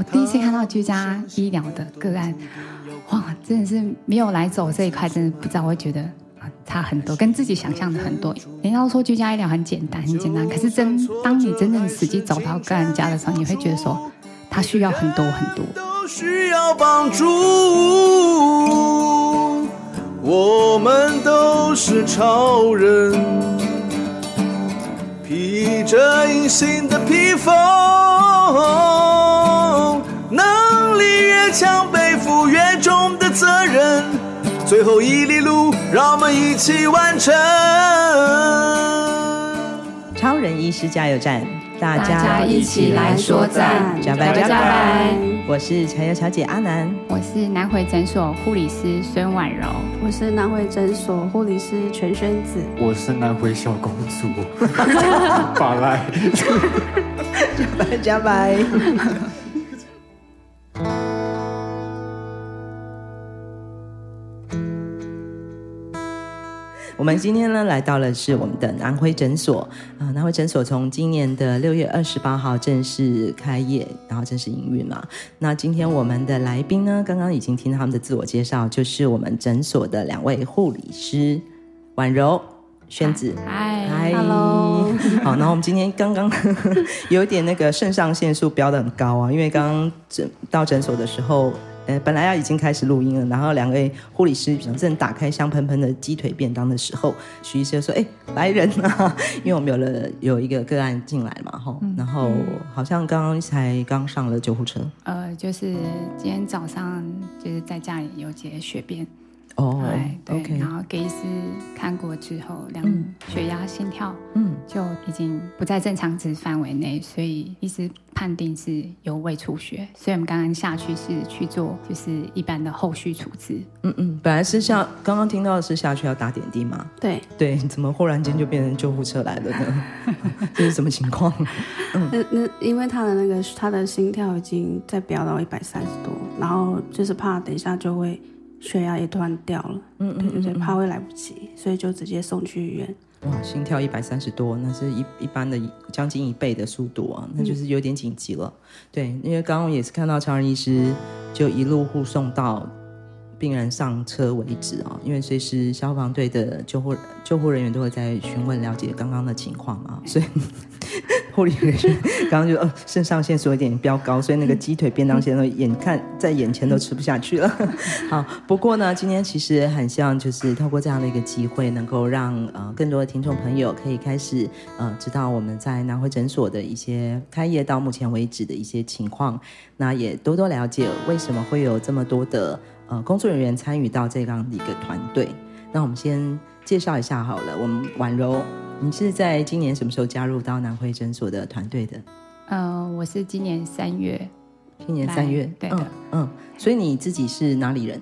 我第一次看到居家医疗的个案，哇，真的是没有来走这一块，真的不知道会觉得差很多，跟自己想象的很多。人家都说居家医疗很简单，很简单，可是真当你真正实际走到个案家的时候，你会觉得说他需要很多很多。都需要帮助，我们都是超人，披着隐形的披风。强，背负越重的责任。最后一里路，让我们一起完成。超人医师加油站，大家一起来说赞，加白加白。我是柴油小姐阿南，我是南回诊所护理师孙婉柔，我是南回诊所护理师全宣子，我是南回小公主，法赖，加白加白。我们今天呢，来到了是我们的南辉诊所啊，南辉诊所从今年的六月二十八号正式开业，然后正式营运嘛。那今天我们的来宾呢，刚刚已经听到他们的自我介绍，就是我们诊所的两位护理师婉柔、宣子。嗨，嗨，Hello。好，然后我们今天刚刚 有点那个肾上腺素飙的很高啊，因为刚刚诊到诊所的时候。呃，本来要已经开始录音了，然后两位护理师正打开香喷喷的鸡腿便当的时候，徐医师就说：“哎，来人啊！” 因为我们有了有一个个案进来嘛，吼，然后好像刚刚才刚上了救护车。呃，就是今天早上就是在家里有结血便。哦，对，OK，然后给医师看过之后，量血压、心跳，嗯，就已经不在正常值范围内，所以医师判定是有胃出血，所以我们刚刚下去是去做就是一般的后续处置。嗯嗯，本来是下刚刚听到的是下去要打点滴吗？对对，怎么忽然间就变成救护车来了呢？这是什么情况？嗯，那那因为他的那个他的心跳已经在飙到一百三十多，然后就是怕等一下就会。血压也突然掉了，嗯，嗯，嗯，嗯，对对对，怕会来不及，所以就直接送去医院。哇，心跳一百三十多，那是一一般的将近一倍的速度啊，那就是有点紧急了。嗯、对，因为刚刚也是看到超人医师就一路护送到病人上车为止啊，因为随时消防队的救护救护人员都会在询问了解刚刚的情况啊，所以。护理人员刚刚就呃肾上腺素有点飙高，所以那个鸡腿便当现在眼看在眼前都吃不下去了。好，不过呢，今天其实很希望就是透过这样的一个机会，能够让呃更多的听众朋友可以开始呃知道我们在南回诊所的一些开业到目前为止的一些情况，那也多多了解为什么会有这么多的呃工作人员参与到这样的一个团队。那我们先介绍一下好了，我们婉柔。你是在今年什么时候加入到南回诊所的团队的？呃，我是今年三月。今年三月，对的，嗯，嗯，所以你自己是哪里人？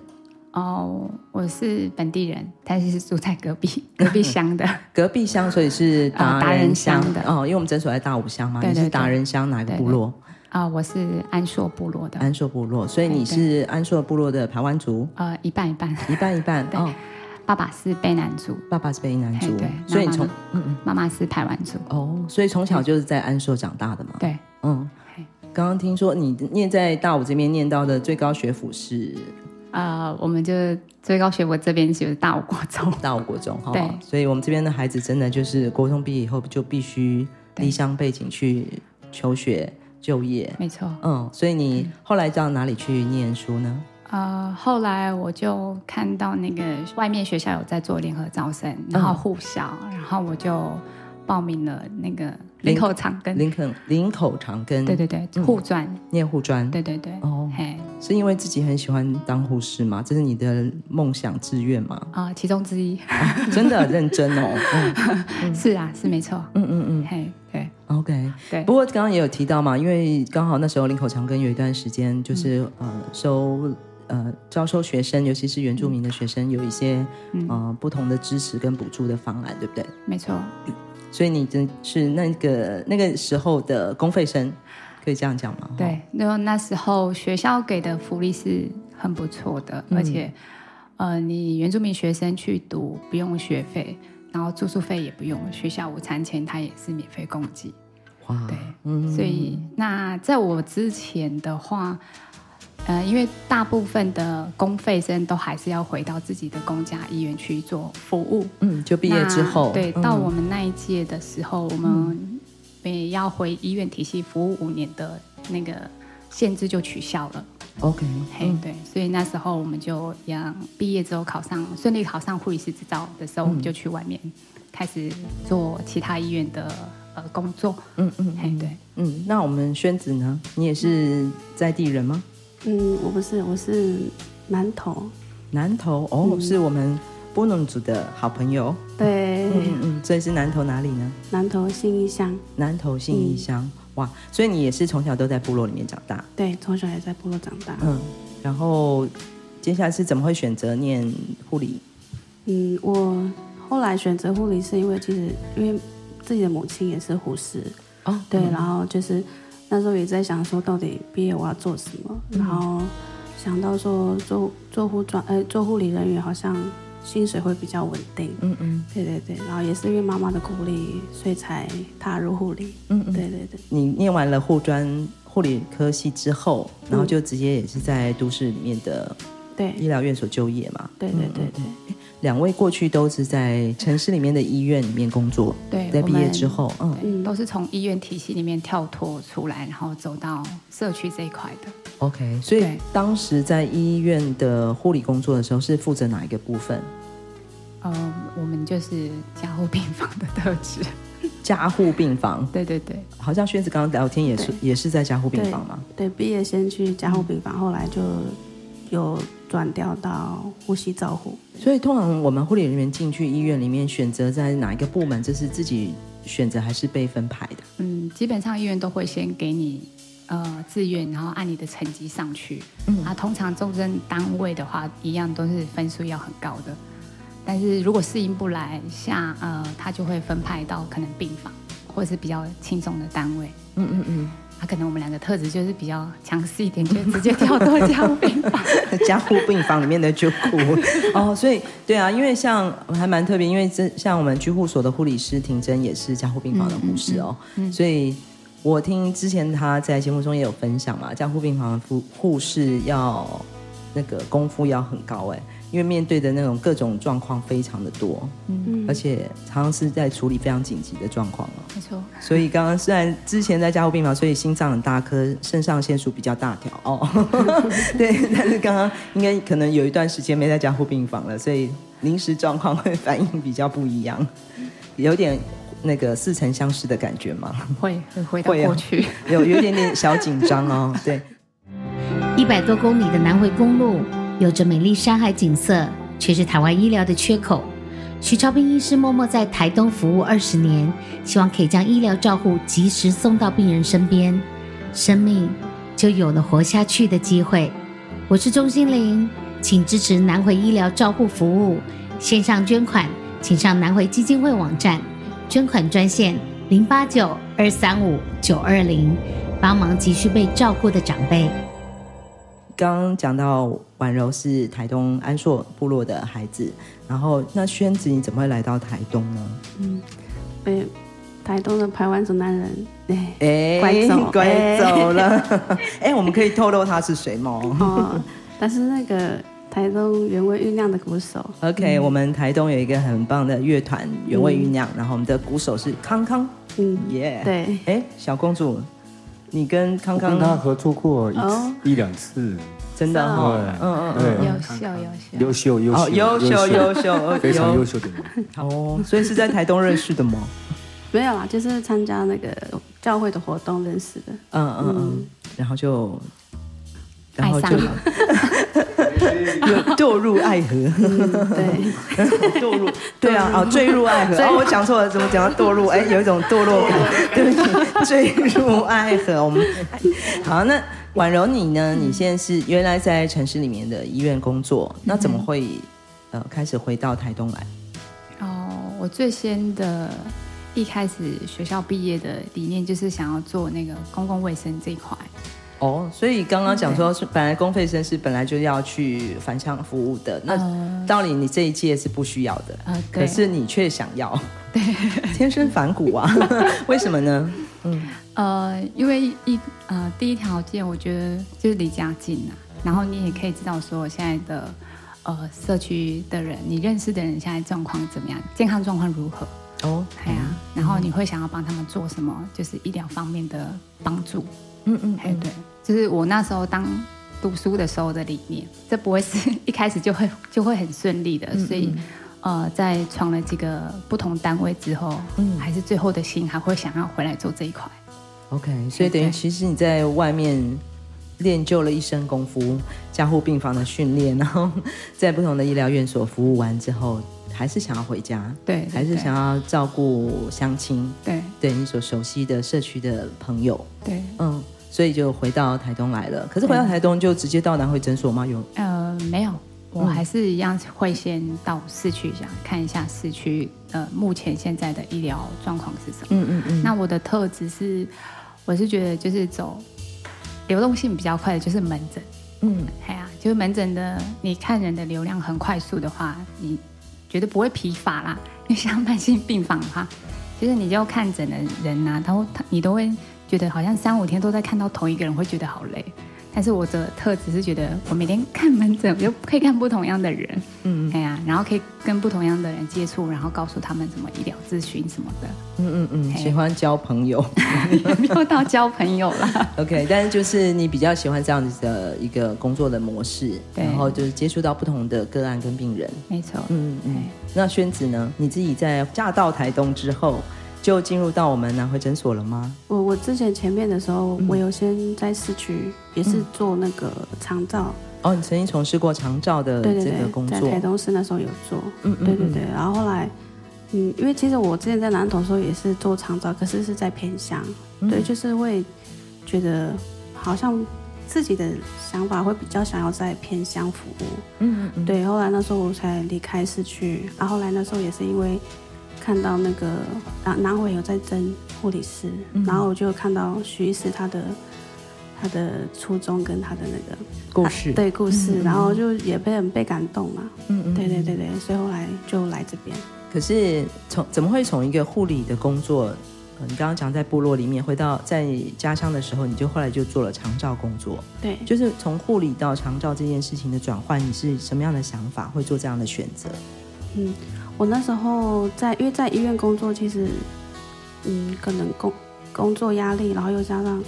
哦，我是本地人，但是是住在隔壁 隔壁乡的。隔壁乡，所以是 达人乡的哦。因为我们诊所在大武乡嘛，对对对，你是达人乡哪个部落？啊、呃，我是安硕部落的。安硕部落，所以你是安硕部落的排湾族？呃，一半一半，一半一半。对。哦。爸爸是卑南族，爸爸是卑南族，对，所以你从嗯嗯，妈妈是排湾族，哦，所以从小就是在安硕长大的嘛，对，嗯，刚刚听说你念在大武这边念到的最高学府是，呃，我们就最高学府这边就是大武国中，大武国中，对，所以我们这边的孩子真的就是国中毕业以后就必须离乡背景去求学就业，没错，嗯，所以你后来到哪里去念书呢？呃，后来我就看到那个外面学校有在做联合招生，然后护校，嗯，然后我就报名了那个林口长庚。林肯林口长庚，对对对，护专，嗯，念护专，对对对。哦，嘿，是因为自己很喜欢当护士吗？这是你的梦想志愿吗？啊，呃，其中之一。啊，真的认真哦。嗯，是啊，是没错。嗯嗯嗯，嘿，对，OK，对。不过刚刚也有提到嘛，因为刚好那时候林口长庚有一段时间就是，嗯，呃收。呃，招收学生，尤其是原住民的学生，有一些、嗯、呃不同的支持跟补助的方案，对不对？没错。所以你真是那个那个时候的公费生，可以这样讲吗？对，因为那时候学校给的福利是很不错的，嗯、而且呃，你原住民学生去读不用学费，然后住宿费也不用，学校午餐钱他也是免费供给。哇，对，嗯，所以那在我之前的话，呃，因为大部分的公费生都还是要回到自己的公家医院去做服务，嗯，就毕业之后，对，到我们那一届的时候，我们也要回医院体系服务五年的那个限制就取消了。OK，嘿，对，所以那时候我们就样毕业之后考上顺利考上护理师执照的时候，我们就去外面开始做其他医院的呃工作。嗯嗯，嘿，对，嗯，那我们宣子呢？你也是在地人吗？嗯，我不是，我是南投。南投哦，是我们布农族的好朋友。对，嗯嗯，所以是南投哪里呢？南投信义乡。南投信义乡。哇，所以你也是从小都在部落里面长大？对，从小也在部落长大。嗯，然后接下来是怎么会选择念护理？嗯，我后来选择护理是因为其实因为自己的母亲也是护士哦，对，嗯、然后就是那时候也在想说到底毕业我要做什么，嗯、然后想到说做做护专，呃，做护理人员好像。薪水会比较稳定，嗯嗯，对对对，然后也是因为妈妈的鼓励，所以才踏入护理，嗯嗯，对对对。你念完了护专护理科系之后，然后就直接也是在都市里面的对医疗院所就业嘛？对对对对。两位过去都是在城市里面的医院里面工作，对，在毕业之后，嗯，都是从医院体系里面跳脱出来，然后走到社区这一块的。OK，所以当时在医院的护理工作的时候，是负责哪一个部分？呃，我们就是加护病房的特质。加护病房，对对对，好像轩子刚刚聊天也是也是在加护病房嘛？对，毕业先去加护病房，后来就有。转调到呼吸照护，所以通常我们护理人员进去医院里面，选择在哪一个部门，这是自己选择还是被分派的？嗯，基本上医院都会先给你呃志愿，然后按你的成绩上去。嗯，啊，通常重症单位的话，一样都是分数要很高的。但是如果适应不来，下呃，他就会分派到可能病房或者是比较轻松的单位。嗯嗯嗯。他、啊、可能我们两个特质就是比较强势一点，就直接跳到这样病房。加护病房里面的就哭哦，所以对啊，因为像还蛮特别，因为这像我们居护所的护理师婷珍也是加护病房的护士哦，嗯嗯嗯、所以我听之前他在节目中也有分享嘛，加护病房的护护士要那个功夫要很高哎。因为面对的那种各种状况非常的多，嗯，而且常常是在处理非常紧急的状况哦。没错。所以刚刚虽然之前在加护病房，所以心脏很大颗，肾上腺素比较大条哦。对，但是刚刚应该可能有一段时间没在加护病房了，所以临时状况会反应比较不一样，有点那个似曾相识的感觉吗？会会回到过去，啊、有有一点点小紧张哦。对，一百多公里的南回公路。有着美丽山海景色，却是台湾医疗的缺口。许超斌医师默默在台东服务二十年，希望可以将医疗照护及时送到病人身边，生命就有了活下去的机会。我是钟欣凌，请支持南回医疗照护服务，线上捐款，请上南回基金会网站，捐款专线零八九二三五九二零，帮忙急需被照顾的长辈。刚刚讲到婉柔是台东安硕部落的孩子，然后那轩子你怎么会来到台东呢？嗯，被台东的排湾族男人哎哎拐走 拐走了。哎，我们可以透露他是谁吗？哦，但是那个台东原味酝酿的鼓手。OK，、嗯、我们台东有一个很棒的乐团原味酝酿，嗯、然后我们的鼓手是康康。嗯，耶 Yeah，对。哎，小公主。你跟康康跟他合作过一次一两次，真的，对，嗯嗯嗯，优秀优秀优秀优秀优秀非常优秀的人。哦，所以是在台东认识的吗？没有啊，就是参加那个教会的活动认识的，嗯嗯嗯，然后就然后就 堕入爱河，对，堕入对啊，哦，坠入爱河，哦，我讲错了，怎么讲到堕入？哎，有一种堕落感，对不起，坠入爱河。我们。好，那婉柔你呢？你现在是原来在城市里面的医院工作，那怎么会呃开始回到台东来？哦，我最先的一开始学校毕业的理念就是想要做那个公共卫生这一块。哦，所以刚刚讲说是本来公费生是本来就要去返乡服务的，那道理你这一届是不需要的，可是你却想要，对，天生反骨啊？为什么呢？嗯，呃，因为一呃，第一条件我觉得就是离家近啊，然后你也可以知道说现在的呃社区的人，你认识的人现在状况怎么样，健康状况如何？哦，对啊，然后你会想要帮他们做什么？就是医疗方面的帮助。嗯嗯，哎对，就是我那时候当读书的时候的理念，这不会是一开始就会就会很顺利的，所以呃，在闯了几个不同单位之后，嗯，还是最后的心还会想要回来做这一块。OK，所以等于其实你在外面练就了一身功夫，加护病房的训练，然后在不同的医疗院所服务完之后。还是想要回家，对，对，还是想要照顾乡亲，对，对你所熟悉的社区的朋友，对，嗯，所以就回到台东来了。可是回到台东就直接到南回诊所吗？有？呃，没有，我还是一样会先到市区想看一下市区呃目前现在的医疗状况是什么。嗯嗯嗯。那我的特质是，我是觉得就是走流动性比较快的，就是门诊。嗯，哎呀，就是门诊的，你看人的流量很快速的话，你。绝对不会疲乏啦，因为像慢性病房的话，其实你就看诊的人呐、啊，他会他你都会觉得好像三五天都在看到同一个人，会觉得好累。但是我的特质是觉得，我每天看门诊，我就可以看不同样的人，嗯，哎呀，然后可以跟不同样的人接触，然后告诉他们什么医疗咨询什么的，嗯嗯嗯，喜欢交朋友，没有到交朋友啦。OK，但是就是你比较喜欢这样子的一个工作的模式，然后就是接触到不同的个案跟病人，没错，嗯嗯。那宣子呢？你自己在嫁到台东之后，就进入到我们南回诊所了吗？我我之前前面的时候，嗯、我有先在市区也是做那个长照。哦，你曾经从事过长照的这个工作？对对对，在台东市那时候有做。嗯嗯，对对对。然后后来，嗯，因为其实我之前在南投的时候也是做长照，可是是在偏乡。嗯、对，就是会觉得好像自己的想法会比较想要在偏乡服务。嗯嗯嗯。对，后来那时候我才离开市区。然后后来那时候也是因为。看到那个南南回有在争护理师，嗯、然后我就看到徐医师他的他的初衷跟他的那个故事，对故事，嗯、然后就也被很被感动嘛。嗯嗯，对对对对，所以后来就来这边。可是从怎么会从一个护理的工作，呃、你刚刚讲在部落里面，回到在家乡的时候，你就后来就做了长照工作。对，就是从护理到长照这件事情的转换，你是什么样的想法，会做这样的选择？嗯。我那时候在，因为在医院工作，其实，嗯，可能工工作压力，然后又加上，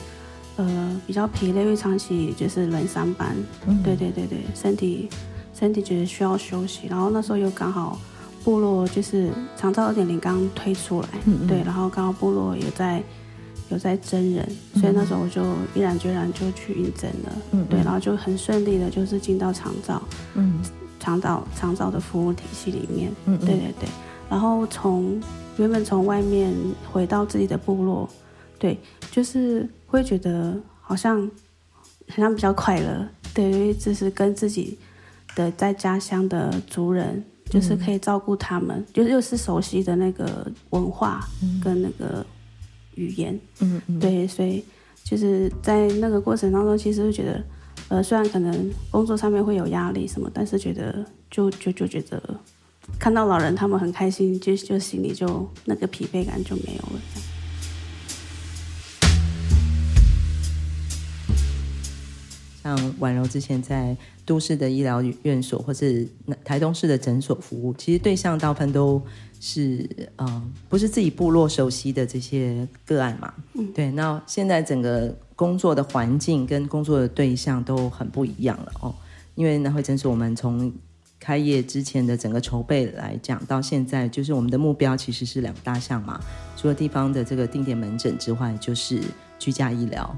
呃，比较疲累，因为长期就是轮三班，嗯，对对对对，身体身体觉得需要休息，然后那时候又刚好部落就是长照二点零刚推出来，嗯嗯。对，然后刚好部落也在有在征人，所以那时候我就毅然决然就去应征了，嗯，嗯，对，然后就很顺利的，就是进到长照，嗯。长照长照的服务体系里面，嗯，嗯，对对。对，然后从原本从外面回到自己的部落，对，就是会觉得好像好像比较快乐，对，因为就是跟自己的在家乡的族人，就是可以照顾他们，嗯、就是又是熟悉的那个文化跟那个语言，嗯嗯，对，所以就是在那个过程当中，其实会觉得。呃，虽然可能工作上面会有压力什么，但是觉得就就就觉得看到老人他们很开心，就就心里就那个疲惫感就没有了。像婉柔之前在都市的医疗院所或是台东市的诊所服务，其实对象大部分都是呃不是自己部落熟悉的这些个案嘛。嗯，对。那现在整个。工作的环境跟工作的对象都很不一样了哦，因为南回诊所我们从开业之前的整个筹备来讲，到现在就是我们的目标其实是两大项嘛，除了地方的这个定点门诊之外，就是居家医疗。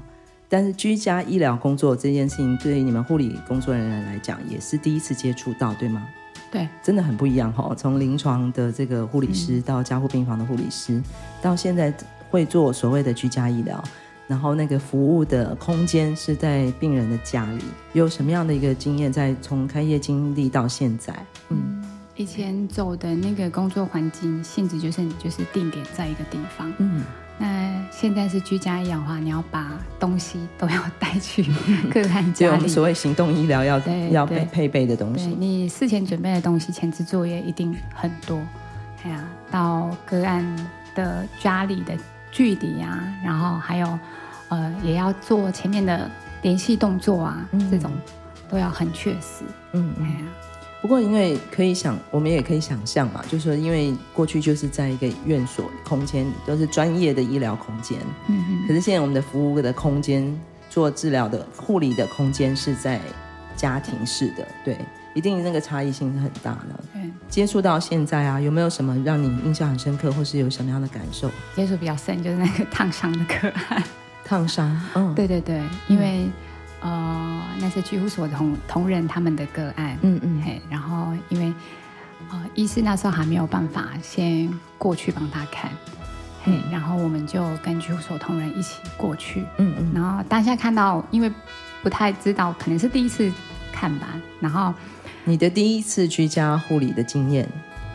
但是居家医疗工作这件事情，对于你们护理工作人员来讲，也是第一次接触到，对吗？对，真的很不一样哈、哦。从临床的这个护理师到加护病房的护理师，嗯、到现在会做所谓的居家医疗。然后那个服务的空间是在病人的家里，有什么样的一个经验？在从开业经历到现在，嗯，以前走的那个工作环境性质就是你就是定点在一个地方，嗯，那现在是居家医疗的话，你要把东西都要带去 个案家里，就所谓行动医疗要要配配备的东西，你事前准备的东西，前置作业一定很多。哎呀，到个案的家里的距离啊，然后还有呃，也要做前面的联系动作啊，嗯、这种都要很确实。嗯，哎呀。不过，因为可以想，我们也可以想象嘛，就是说，因为过去就是在一个院所空间，都是专业的医疗空间。嗯嗯。可是现在我们的服务的空间，做治疗的护理的空间是在家庭式的，对，一定那个差异性是很大的。对。接触到现在啊，有没有什么让你印象很深刻，或是有什么样的感受？接触比较深就是那个烫伤的个案。烫伤。嗯。对对对，因为。呃，那是居护所同同仁他们的个案，嗯嗯，嘿，然后因为呃，医师那时候还没有办法先过去帮他看，嘿，然后我们就跟居护所同仁一起过去，嗯嗯，然后当下看到，因为不太知道，可能是第一次看吧，然后你的第一次居家护理的经验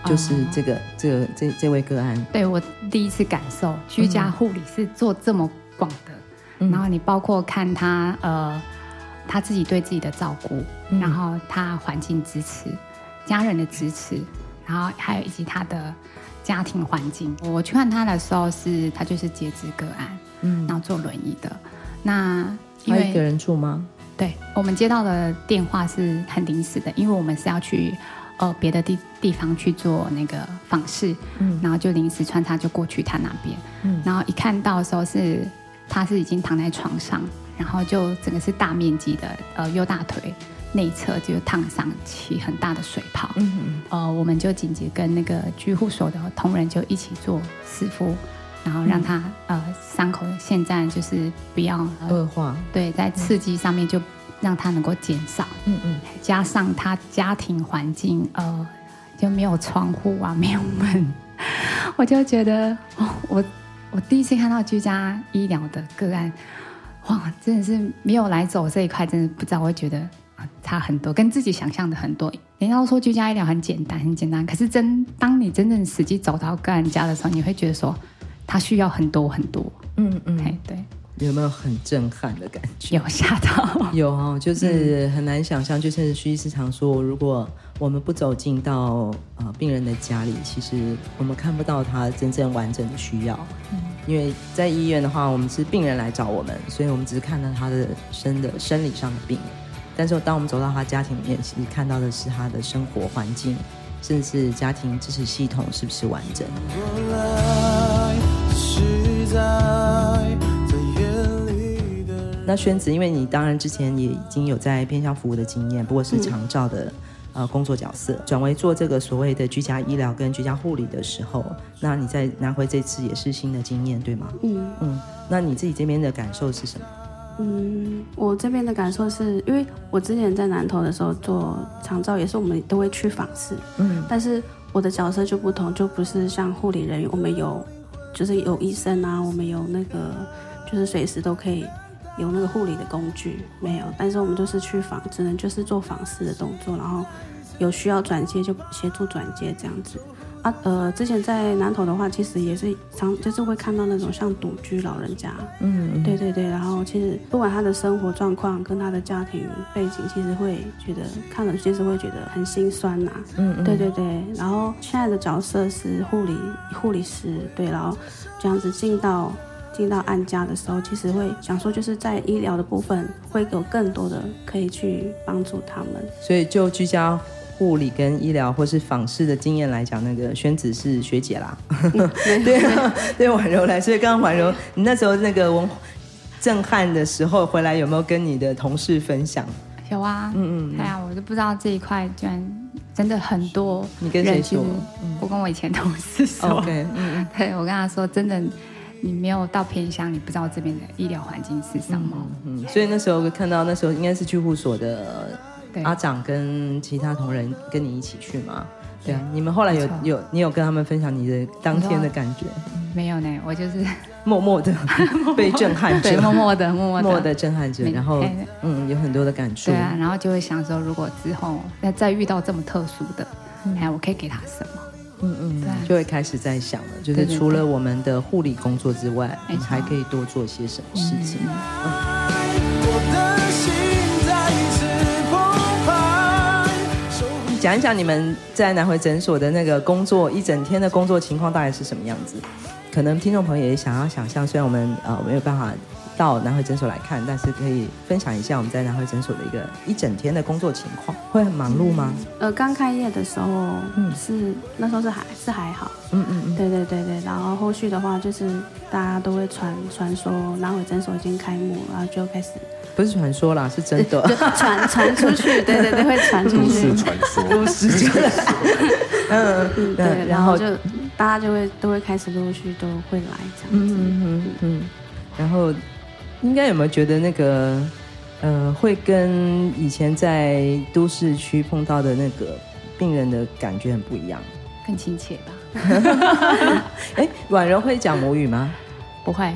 就是这个、呃、这个这这位个案，对我第一次感受居家护理是做这么广的，嗯、然后你包括看他呃。他自己对自己的照顾，嗯、然后他环境支持，家人的支持，然后还有以及他的家庭环境。我去看他的时候是，是他就是截肢个案，嗯，然后坐轮椅的。那因为一个人住吗？对，我们接到的电话是很临时的，因为我们是要去呃别的地地方去做那个访视，嗯，然后就临时穿插就过去他那边，嗯，然后一看到的时候是他是已经躺在床上。然后就整个是大面积的，呃，右大腿内侧就烫伤起很大的水泡。呃，我们就紧急跟那个居护所的同仁就一起做湿敷，然后让他、嗯、呃伤口现在就是不要、呃、恶化。对，在刺激上面就让他能够减少。嗯嗯。加上他家庭环境呃就没有窗户啊，没有门，我就觉得哦，我我第一次看到居家医疗的个案。哇，真的是没有来走这一块，真的不知道，我会觉得啊差很多，跟自己想象的很多。人家都说居家医疗很简单，很简单，可是真当你真正实际走到个人家的时候，你会觉得说，他需要很多很多。嗯嗯，哎对。有没有很震撼的感觉？有吓到，有哦，就是很难想象。就是徐医师常说，如果我们不走进到呃病人的家里，其实我们看不到他真正完整的需要。嗯，因为在医院的话，我们是病人来找我们，所以我们只是看到他的生的生理上的病。但是当我们走到他家庭里面，其实看到的是他的生活环境，甚至是家庭支持系统是不是完整。那宣子，因为你当然之前也已经有在偏向服务的经验，不过是长照的、嗯、呃工作角色，转为做这个所谓的居家医疗跟居家护理的时候，那你在南回这次也是新的经验，对吗？嗯嗯，那你自己这边的感受是什么？嗯，我这边的感受是因为我之前在南投的时候做长照，也是我们都会去访视，嗯，但是我的角色就不同，就不是像护理人员，我们有就是有医生啊，我们有那个就是随时都可以。有那个护理的工具没有，但是我们就是去访，只能就是做访视的动作，然后有需要转接就协助转接这样子。啊，呃，之前在南投的话，其实也是常就是会看到那种像独居老人家，嗯，嗯，对对对，然后其实不管他的生活状况跟他的家庭背景，其实会觉得看了其实会觉得很心酸呐，嗯，嗯，对对对。然后现在的角色是护理护理师，对，然后这样子进到。进到安家的时候，其实会想说，就是在医疗的部分会有更多的可以去帮助他们。所以，就居家护理跟医疗或是访视的经验来讲，那个宣子是学姐啦。嗯、对对，婉柔来。所以，刚刚婉柔，你那时候那个文震撼的时候回来，有没有跟你的同事分享？有啊，嗯嗯，对啊，我就不知道这一块居然真的很多。你跟谁说？我跟我以前同事说。OK，嗯嗯，对我跟他说，真的。你没有到偏乡，你不知道这边的医疗环境是什么。嗯，嗯，所以那时候看到那时候应该是居护所的阿长跟其他同仁跟你一起去嘛。对啊，你们后来有有你有跟他们分享你的当天的感觉？没有呢，我就是默默的 被震撼着，默默的默默的，默默的震撼着，然后嗯，有很多的感触。对啊，然后就会想说，如果之后那再遇到这么特殊的，哎、嗯，我可以给他什么？嗯嗯，对，就会开始在想了，就是除了我们的护理工作之外，你还可以多做些什么事情。讲一讲你们在南回诊所的那个工作一整天的工作情况大概是什么样子？可能听众朋友也想要想象，虽然我们呃没有办法。到南回诊所来看，但是可以分享一下我们在南回诊所的一个一整天的工作情况，会很忙碌吗？呃，刚开业的时候，嗯，是那时候是还是还好，嗯嗯嗯，对对对对，然后后续的话就是大家都会传传说南回诊所已经开幕，然后就开始。不是传说啦，是真的，传传出去，对对对，会传出去，都市传说，都市传说，嗯嗯对，然后就大家就会都会开始陆续都会来这样子，嗯嗯嗯，然后。应该有没有觉得那个，呃，会跟以前在都市区碰到的那个病人的感觉很不一样？更亲切吧？哎，婉柔会讲母语吗？不会，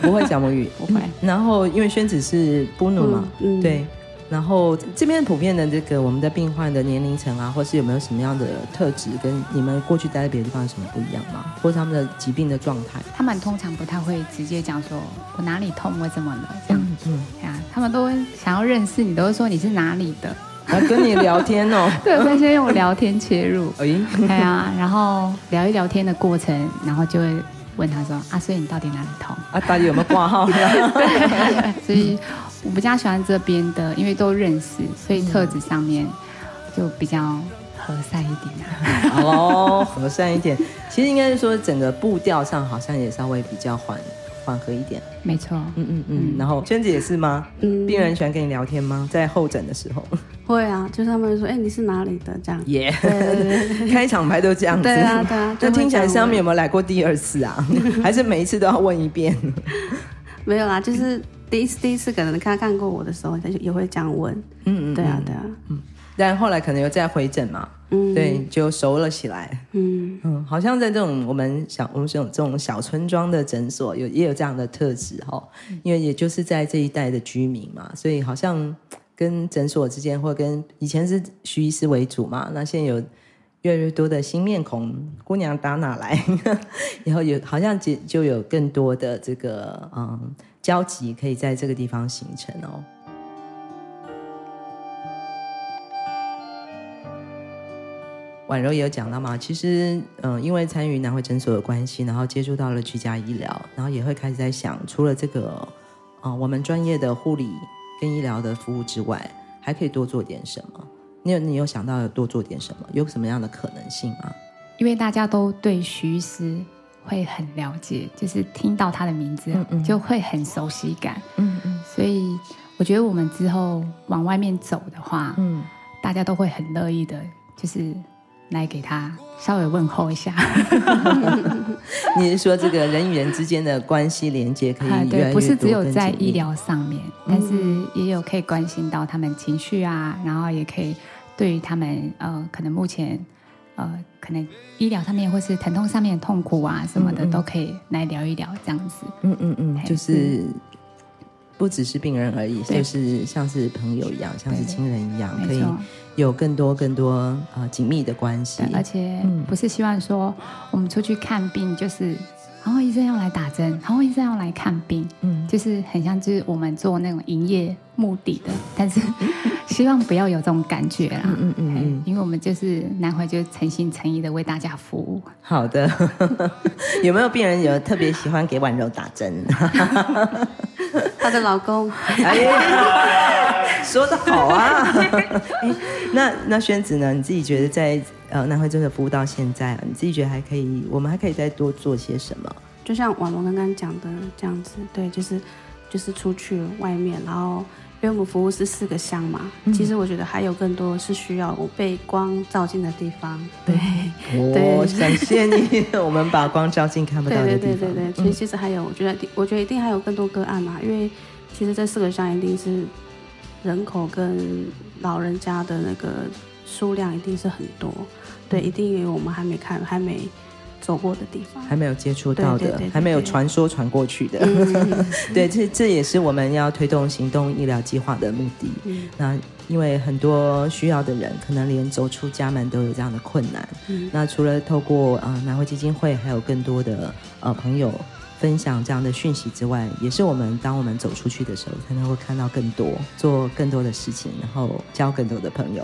不会讲母语，不会。然后因为宣子是布努嘛，嗯，对。然后这边普遍的这个我们的病患的年龄层啊，或是有没有什么样的特质，跟你们过去待在别的地方有什么不一样吗？或者他们的疾病的状态？他们通常不太会直接讲说我哪里痛，我怎么了这样。嗯，呀、嗯，他们都会想要认识你，都会说你是哪里的，来跟你聊天哦。对，会先用聊天切入。哎，对啊，然后聊一聊天的过程，然后就会问他说啊，所以你到底哪里痛？啊，到底有没有挂号？对，所以。我比较喜欢这边的，因为都认识，所以特质上面就比较和善一点啊。哦，和善一点，其实应该是说整个步调上好像也稍微比较缓缓和一点。没错，嗯嗯嗯。然后娟子也是吗？嗯。病人喜欢跟你聊天吗？在候诊的时候。会啊，就是他们会说：“哎，你是哪里的？”这样。耶。对对对。开场白都这样子。对啊对啊。那听起来上面有没有来过第二次啊？还是每一次都要问一遍？没有啦，就是。第一次，第一次可能他看过我的时候，他就也会这样问。嗯嗯，对啊，对啊。嗯，但后来可能又再回诊嘛。嗯，对，就熟了起来。嗯嗯，好像在这种我们小我们这种这种小村庄的诊所，有也有这样的特质哈。因为也就是在这一带的居民嘛，所以好像跟诊所之间，或跟以前是徐医师为主嘛，那现在有越来越多的新面孔，姑娘打哪来？然后有好像就就有更多的这个嗯。交集可以在这个地方形成哦。婉柔也有讲到嘛，其实嗯，因为参与南汇诊所的关系，然后接触到了居家医疗，然后也会开始在想，除了这个啊，我们专业的护理跟医疗的服务之外，还可以多做点什么？你有你有想到要多做点什么？有什么样的可能性吗？因为大家都对徐医师。会很了解，就是听到他的名字，嗯嗯，就会很熟悉感。嗯嗯，所以我觉得我们之后往外面走的话，嗯，大家都会很乐意的，就是来给他稍微问候一下。你是说这个人与人之间的关系连接可以越越多？对，不是只有在医疗上面，但是也有可以关心到他们情绪啊，然后也可以对于他们呃，可能目前。呃，可能医疗上面或是疼痛上面的痛苦啊什么的，嗯嗯都可以来聊一聊这样子。嗯嗯嗯，就是不只是病人而已，就是像是朋友一样，像是亲人一样，可以有更多更多呃紧密的关系。而且不是希望说我们出去看病就是。医生要来打针，然后医生要来看病，嗯，就是很像就是我们做那种营业目的的，但是 希望不要有这种感觉啦，嗯嗯嗯，嗯，因为我们就是南回就诚心诚意的为大家服务。好的，有没有病人有特别喜欢给婉柔打针？她的老公，哎呀，说的好啊！那那宣子呢？你自己觉得在？呃，南回真的服务到现在，你自己觉得还可以？我们还可以再多做些什么？就像婉龙刚刚讲的这样子，对，就是就是出去外面，然后因为我们服务是四个乡嘛，嗯，其实我觉得还有更多是需要我被光照进的地方。对，我 感谢你，我们把光照进看不到的地方。对对对对，其实其实还有，我觉得我觉得一定还有更多个案嘛，因为其实这四个乡一定是人口跟老人家的那个。数量一定是很多，对，一定有我们还没看、还没走过的地方，还没有接触到的，还没有传说传过去的。嗯、对，这这也是我们要推动行动医疗计划的目的。嗯、那因为很多需要的人，可能连走出家门都有这样的困难。嗯、那除了透过呃南汇基金会，还有更多的呃朋友分享这样的讯息之外，也是我们当我们走出去的时候，才能够看到更多，做更多的事情，然后交更多的朋友。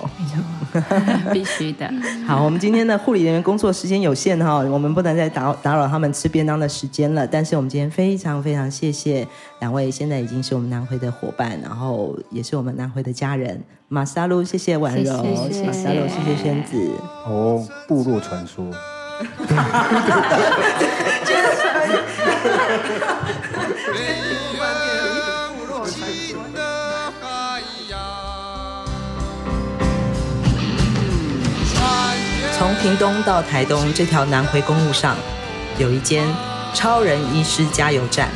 必须的。好，我们今天的护理人员工作时间有限哈，我们不能再打打扰他们吃便当的时间了。但是我们今天非常非常谢谢两位，现在已经是我们南回的伙伴，然后也是我们南回的家人。马萨路，谢谢婉柔，马萨路，谢谢萱子。哦，部落 从屏东到台东这条南回公路上，有一间超人医师加油站，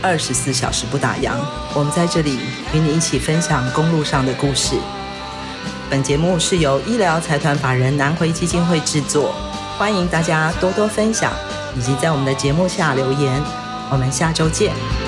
二十四小时不打烊。我们在这里与你一起分享公路上的故事。本节目是由医疗财团法人南回基金会制作，欢迎大家多多分享，以及在我们的节目下留言。我们下周见。